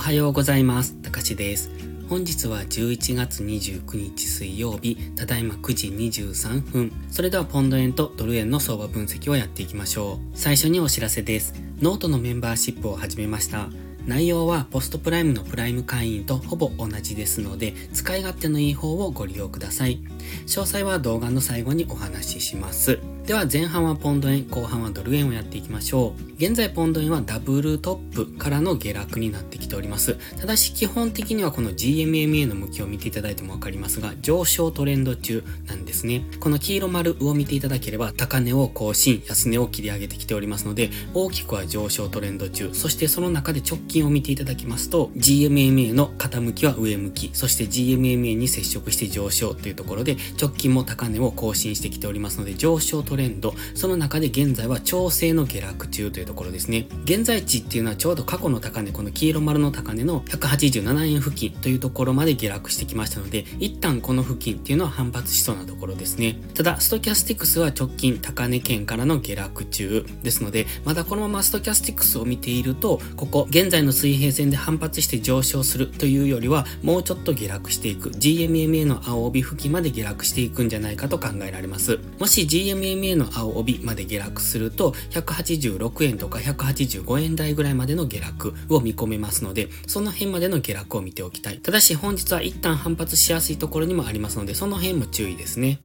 おはようございます。たかしです。本日は11月29日水曜日、ただいま9時23分。それではポンド円とドル円の相場分析をやっていきましょう。最初にお知らせです。ノートのメンバーシップを始めました。内容はポストプライムのプライム会員とほぼ同じですので、使い勝手のいい方をご利用ください。詳細は動画の最後にお話しします。では前半はポンド円、後半はドル円をやっていきましょう。現在ポンド円はダブルトップからの下落になってきております。ただし基本的にはこの GMMA の向きを見ていただいてもわかりますが、上昇トレンド中なんですね。この黄色丸を見ていただければ、高値を更新、安値を切り上げてきておりますので、大きくは上昇トレンド中、そしてその中で直近を見ていただきますと、GMMA の傾きは上向き、そして GMMA に接触して上昇というところで、直近も高値を更新してきておりますので、上昇トレンド、レンドその中で現在は調整の下落中というところですね。現在地っていうのはちょうど過去の高値、この黄色丸の高値の187円付近というところまで下落してきましたので、一旦この付近っていうのは反発しそうなところですね。ただ、ストキャスティクスは直近高値圏からの下落中ですので、まだこのままストキャスティクスを見ていると、ここ、現在の水平線で反発して上昇するというよりは、もうちょっと下落していく、GMMA の青帯付近まで下落していくんじゃないかと考えられます。もし GMMA の青帯まで下落すると、186円とか185円台ぐらいまでの下落を見込めますので、その辺までの下落を見ておきたい。ただし本日は一旦反発しやすいところにもありますので、その辺も注意ですね。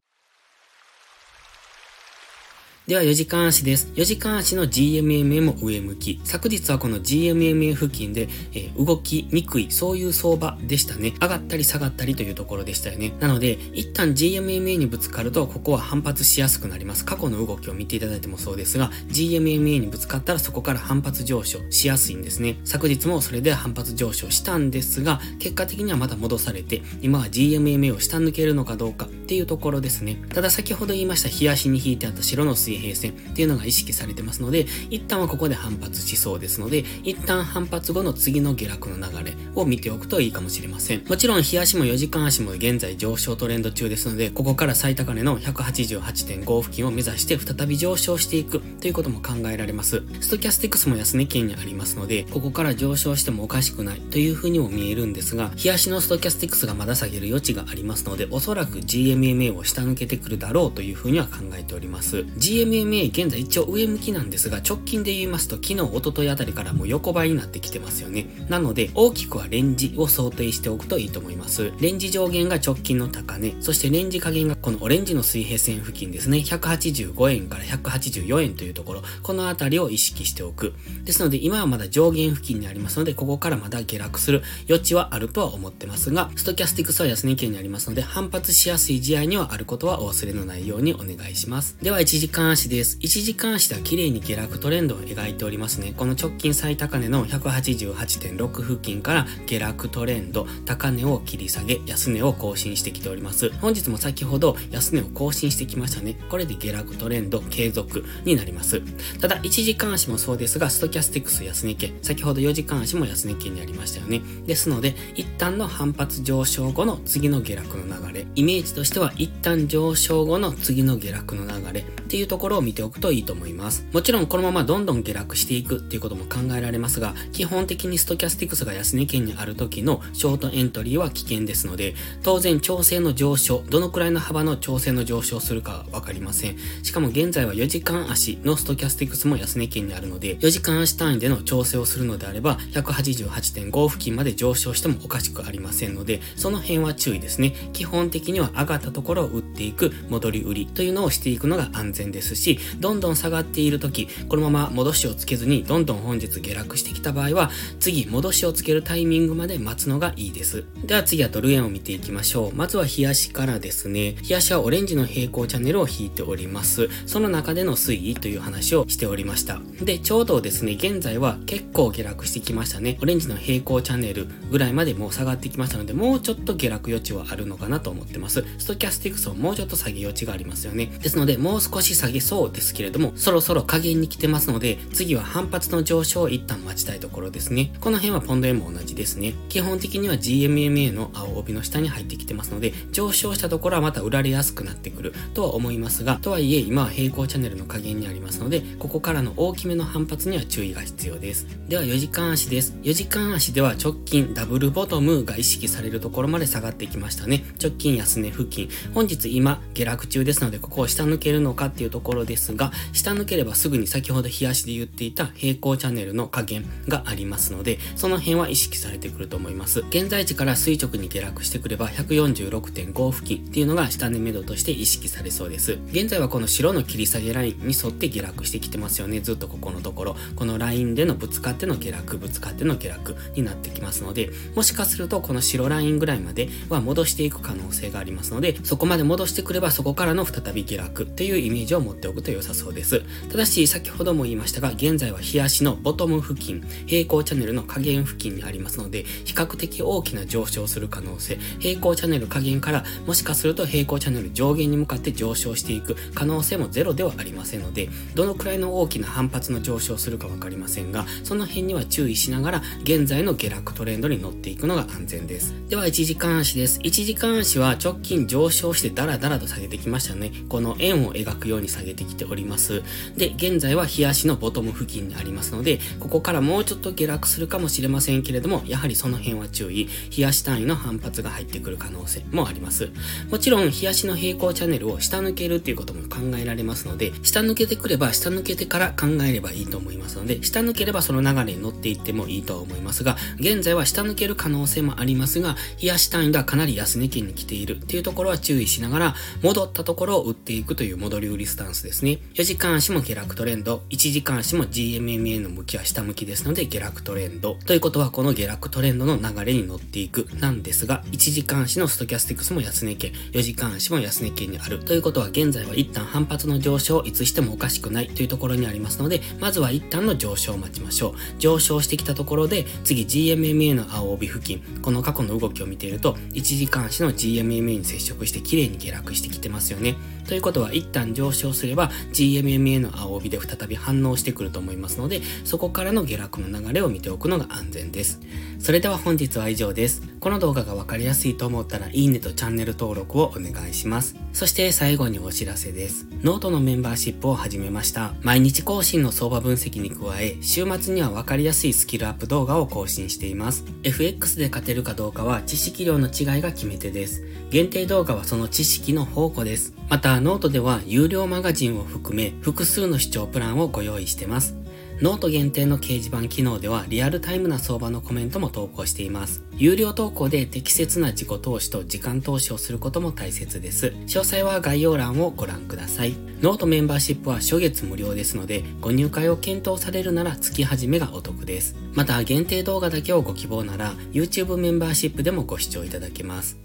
では4時間足です。4時間足の GMMA も上向き。昨日はこの GMMA 付近で、えー、動きにくい、そういう相場でしたね。上がったり下がったりというところでしたよね。なので、一旦 GMMA にぶつかると、ここは反発しやすくなります。過去の動きを見ていただいてもそうですが、GMMA にぶつかったらそこから反発上昇しやすいんですね。昨日もそれで反発上昇したんですが、結果的にはまた戻されて、今は GMMA を下抜けるのかどうかっていうところですね。ただ先ほど言いました、日足に引いてあった白の水平線っていうのが意識されてますので、一旦はここで反発しそうですので、一旦反発後の次の下落の流れを見ておくといいかもしれません。もちろん、日足も4時間足も現在上昇トレンド中ですので、ここから最高値の188.5付近を目指して再び上昇していくということも考えられます。ストキャスティクスも安値圏にありますので、ここから上昇してもおかしくないというふうにも見えるんですが、日足のストキャスティクスがまだ下げる余地がありますので、おそらく GMMA を下抜けてくるだろうというふうには考えております。GMMA 現在一応上向きなんですが、直近で言いますと昨日、一昨日あたりからもう横ばいになってきてますよね。なので、大きくはレンジを想定しておくといいと思います。レンジ上限が直近の高値、そしてレンジ加減がこのオレンジの水平線付近ですね。185円から184円というところ、このあたりを意識しておく。ですので、今はまだ上限付近にありますので、ここからまだ下落する余地はあるとは思ってますが、ストキャスティクスは安値圏にありますので、反発しやすい試合にはあることはお忘れのないようにお願いします。では、1時間足です。1時間足では綺麗に下落トレンドを描いておりますね。この直近最高値の188.6付近から下落トレンド、高値を切り下げ、安値を更新してきております。本日も先ほど安値を更新してきましたね。これで下落トレンド継続になります。ただ、1時間足もそうですが、ストキャスティクス安値圏、先ほど4時間足も安値圏にありましたよね。ですので、一旦の反発上昇後の次の下落の流れ、イメージとしては一旦上昇後の次の下落の流れっていうところを見ておくといいと思います。もちろんこのままどんどん下落していくっていうことも考えられますが、基本的にストキャスティクスが安値圏にある時のショートエントリーは危険ですので、当然調整の上昇、どのくらいの幅の調整の上昇するかわかりません。しかも現在は4時間足のストキャスティクスも安値圏にあるので、4時間足単位での調整をするのであれば、188.5付近まで上昇してもおかしくありませんので、その辺は注意ですね。基本的には上がったところを売っていく戻り売りというのをしていくのが安全ですし、どんどん下がっている時、このまま戻しをつけずにどんどん本日下落してきた場合は、次戻しをつけるタイミングまで待つのがいいです。では次はドル円を見ていきましょう。まずは日足からですね。日足はオレンジの平行チャンネルを引いております。その中での推移という話をしておりました。で、ちょうどですね、現在は結構下落してきましたね。オレンジの平行チャンネルぐらいまでもう下がってきましたので、もうちょっと下落余地はあるのかなと思ってます。キャスティクスをもうちょっと下げ余地がありますよね。ですので、もう少し下げそうですけれども、そろそろ加減に来てますので、次は反発の上昇を一旦待ちたいところですね。この辺はポンド円も同じですね。基本的には GMMA の青帯の下に入ってきてますので、上昇したところはまた売られやすくなってくるとは思いますが、とはいえ今は平行チャンネルの加減にありますので、ここからの大きめの反発には注意が必要です。では4時間足です。4時間足では直近ダブルボトムが意識されるところまで下がってきましたね。直近安値付近。本日今下落中ですので、ここを下抜けるのかっていうところですが、下抜ければすぐに先ほど冷やしで言っていた平行チャンネルの加減がありますので、その辺は意識されてくると思います。現在地から垂直に下落してくれば146.5付近っていうのが下値目処として意識されそうです。現在はこの白の切り下げラインに沿って下落してきてますよね。ずっとここのところ。このラインでのぶつかっての下落、ぶつかっての下落になってきますので、もしかするとこの白ラインぐらいまでは戻していく可能性がありますので、でそこまで戻してくればそこからの再び下落っていうイメージを持っておくと良さそうです。ただし、先ほども言いましたが、現在は日足のボトム付近、平行チャンネルの下限付近にありますので、比較的大きな上昇する可能性、平行チャンネル下限からもしかすると平行チャンネル上限に向かって上昇していく可能性もゼロではありませんので、どのくらいの大きな反発の上昇するかわかりませんが、その辺には注意しながら、現在の下落トレンドに乗っていくのが安全です。では、1時間足です。1時間足は直近上昇してダラダラと下げてきましたね。この円を描くように下げてきております。で、現在は日足のボトム付近にありますので、ここからもうちょっと下落するかもしれませんけれども、やはりその辺は注意。日足単位の反発が入ってくる可能性もあります。もちろん、日足の平行チャンネルを下抜けるっていうことも考えられますので、下抜けてくれば下抜けてから考えればいいと思いますので、下抜ければその流れに乗っていってもいいとは思いますが、現在は下抜ける可能性もありますが、日足単位ではかなり安値圏に来ているっていうところは注意しながら、戻ったところを売っていくという戻り売りスタンスですね。4時間足も下落トレンド、1時間足も GMMA の向きは下向きですので下落トレンド。ということはこの下落トレンドの流れに乗っていくなんですが、1時間足のストキャスティクスも安値圏、4時間足も安値圏にある。ということは現在は一旦反発の上昇をいつしてもおかしくないというところにありますので、まずは一旦の上昇を待ちましょう。上昇してきたところで、次 GMMA の青帯付近、この過去の動きを見ていると、1時間足の GMMA に接触して綺麗に下落してきてますよね。ということは一旦上昇すれば GMMA の青帯で再び反応してくると思いますので、そこからの下落の流れを見ておくのが安全です。それでは本日は以上です。この動画がわかりやすいと思ったらいいねとチャンネル登録をお願いします。そして最後にお知らせです。ノートのメンバーシップを始めました。毎日更新の相場分析に加え、週末にはわかりやすいスキルアップ動画を更新しています。FX で勝てるかどうかは知識量の違いが決め手です。限定動画はその知識の宝庫です。また、ノートでは有料マガジンを含め複数の視聴プランをご用意してます。ノート限定の掲示板機能ではリアルタイムな相場のコメントも投稿しています。有料投稿で適切な自己投資と時間投資をすることも大切です。詳細は概要欄をご覧ください。ノートメンバーシップは初月無料ですので、ご入会を検討されるなら月始めがお得です。また限定動画だけをご希望なら YouTube メンバーシップでもご視聴いただけます。